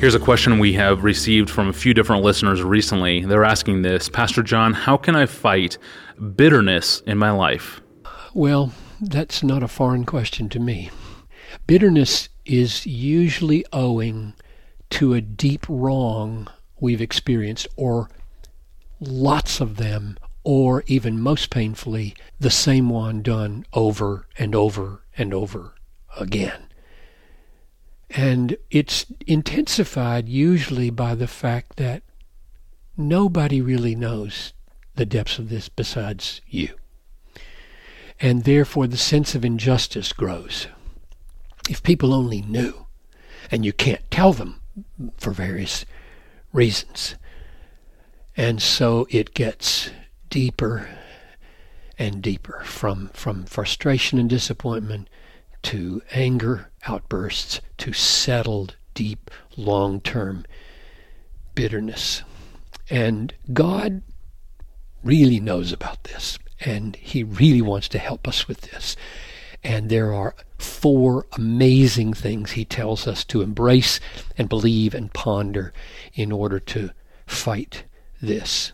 Here's a question we have received from a few different listeners recently. They're asking this Pastor John, how can I fight bitterness in my life? Well, that's not a foreign question to me. Bitterness is usually owing to a deep wrong we've experienced, or lots of them, or even most painfully, the same one done over and over and over again. And it's intensified usually by the fact that nobody really knows the depths of this besides you. And therefore, the sense of injustice grows. If people only knew, and you can't tell them for various reasons. And so it gets deeper and deeper from, from frustration and disappointment to anger outbursts to settled, deep, long term bitterness. And God really knows about this, and He really wants to help us with this. And there are four amazing things He tells us to embrace and believe and ponder in order to fight this.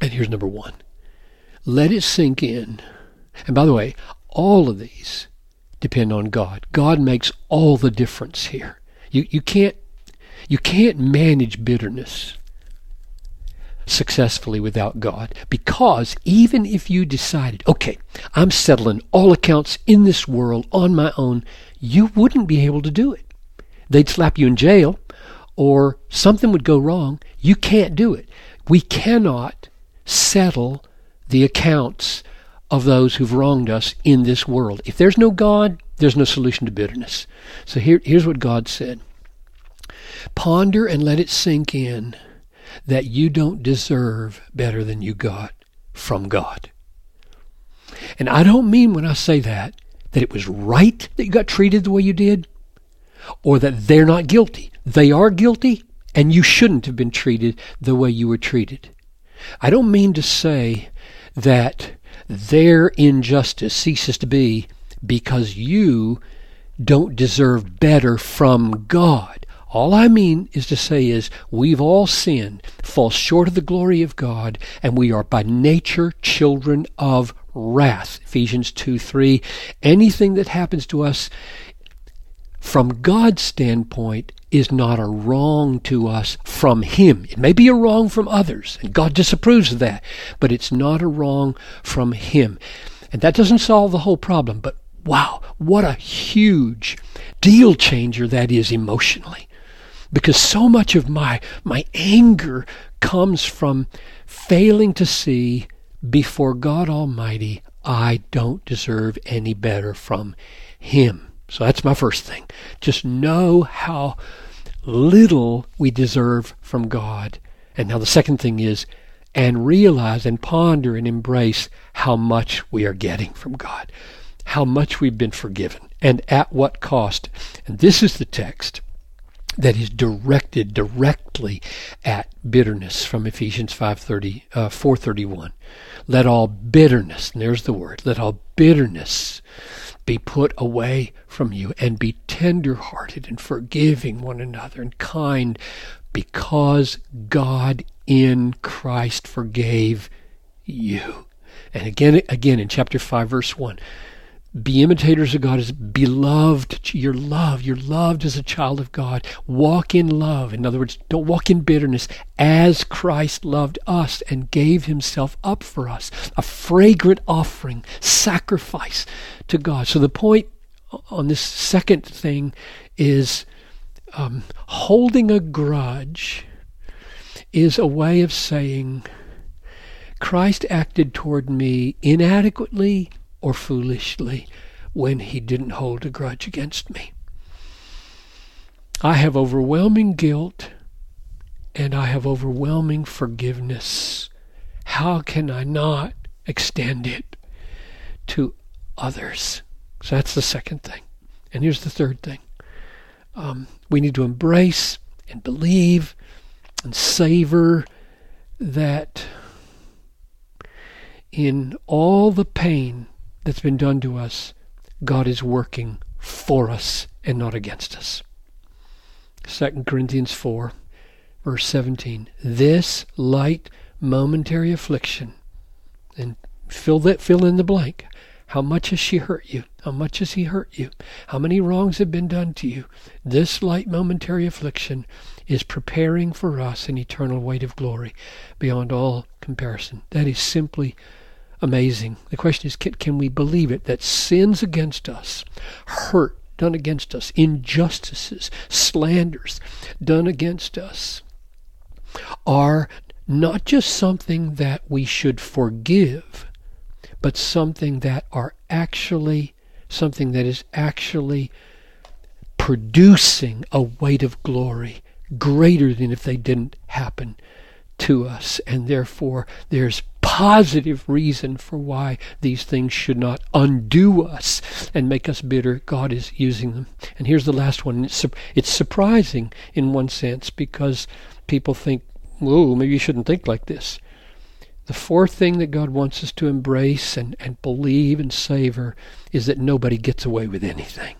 And here's number one let it sink in. And by the way, all of these depend on God. God makes all the difference here. You, you, can't, you can't manage bitterness successfully without God because even if you decided, okay, I'm settling all accounts in this world on my own, you wouldn't be able to do it. They'd slap you in jail or something would go wrong. You can't do it. We cannot settle the accounts of those who've wronged us in this world. If there's no God, there's no solution to bitterness. So here, here's what God said Ponder and let it sink in that you don't deserve better than you got from God. And I don't mean when I say that that it was right that you got treated the way you did or that they're not guilty. They are guilty and you shouldn't have been treated the way you were treated. I don't mean to say that their injustice ceases to be because you don't deserve better from God. All I mean is to say is we've all sinned, fall short of the glory of God, and we are by nature children of wrath. Ephesians 2 3. Anything that happens to us from God's standpoint is not a wrong to us from Him. It may be a wrong from others, and God disapproves of that, but it's not a wrong from Him. And that doesn't solve the whole problem, but wow, what a huge deal changer that is emotionally. Because so much of my, my anger comes from failing to see before God Almighty, I don't deserve any better from Him. So that's my first thing. Just know how little we deserve from God. And now the second thing is, and realize and ponder and embrace how much we are getting from God, how much we've been forgiven, and at what cost. And this is the text that is directed directly at bitterness from Ephesians 5:30 uh, 4:31. Let all bitterness, and there's the word, let all bitterness be put away from you and be tender hearted and forgiving one another and kind because God in Christ forgave you. And again, again in chapter 5, verse 1, be imitators of God as beloved. You're loved. You're loved as a child of God. Walk in love. In other words, don't walk in bitterness as Christ loved us and gave himself up for us. A fragrant offering, sacrifice to God. So the point on this second thing is um, holding a grudge is a way of saying, Christ acted toward me inadequately or foolishly when he didn't hold a grudge against me. I have overwhelming guilt and I have overwhelming forgiveness. How can I not extend it to others? So that's the second thing. And here's the third thing um, we need to embrace and believe and savor that in all the pain that's been done to us, God is working for us and not against us. 2 Corinthians 4, verse 17. This light momentary affliction, and fill that fill in the blank. How much has she hurt you? How much has he hurt you? How many wrongs have been done to you? This light momentary affliction is preparing for us an eternal weight of glory beyond all comparison. That is simply amazing. The question is can, can we believe it that sins against us, hurt done against us, injustices, slanders done against us, are not just something that we should forgive, but something that are actually something that is actually producing a weight of glory greater than if they didn't happen to us. And therefore, there's positive reason for why these things should not undo us and make us bitter. God is using them. And here's the last one. It's, it's surprising in one sense because people think, whoa, maybe you shouldn't think like this. The fourth thing that God wants us to embrace and, and believe and savor is that nobody gets away with anything.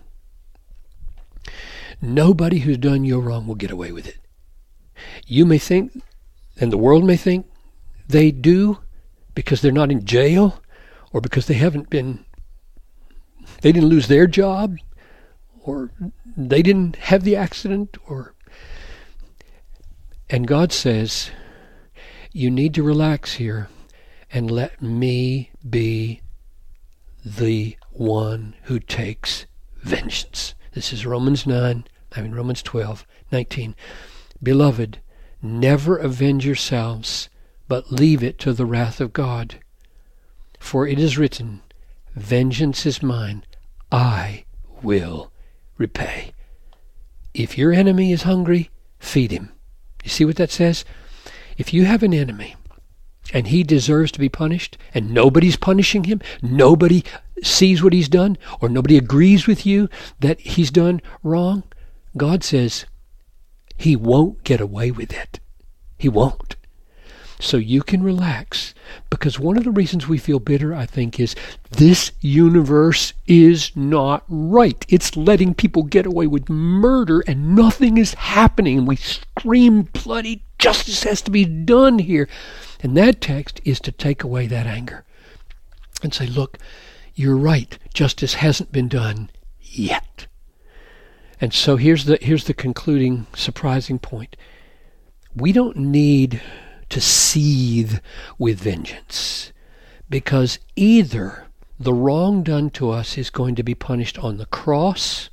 Nobody who's done you wrong will get away with it. You may think, and the world may think, they do because they're not in jail or because they haven't been, they didn't lose their job or they didn't have the accident or. And God says, you need to relax here and let me be the one who takes vengeance. This is Romans 9, I mean Romans 12, 19. Beloved, never avenge yourselves, but leave it to the wrath of God. For it is written, Vengeance is mine, I will repay. If your enemy is hungry, feed him. You see what that says? If you have an enemy and he deserves to be punished and nobody's punishing him, nobody sees what he's done, or nobody agrees with you that he's done wrong, God says he won't get away with it. He won't. So you can relax. Because one of the reasons we feel bitter, I think, is this universe is not right. It's letting people get away with murder and nothing is happening. And we scream, bloody justice has to be done here. And that text is to take away that anger and say, look, you're right. Justice hasn't been done yet. And so here's the here's the concluding surprising point. We don't need to seethe with vengeance because either the wrong done to us is going to be punished on the cross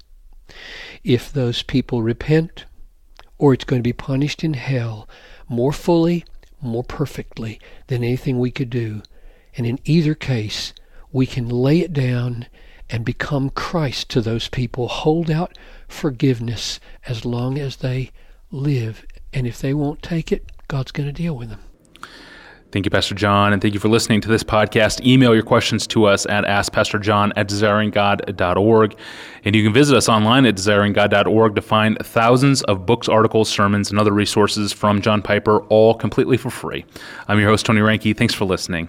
if those people repent or it's going to be punished in hell more fully, more perfectly than anything we could do. And in either case, we can lay it down and become Christ to those people, hold out forgiveness as long as they live. And if they won't take it, God's going to deal with them. Thank you, Pastor John, and thank you for listening to this podcast. Email your questions to us at askpastorjohn at desiringgod.org. And you can visit us online at desiringgod.org to find thousands of books, articles, sermons, and other resources from John Piper, all completely for free. I'm your host, Tony Reinke. Thanks for listening.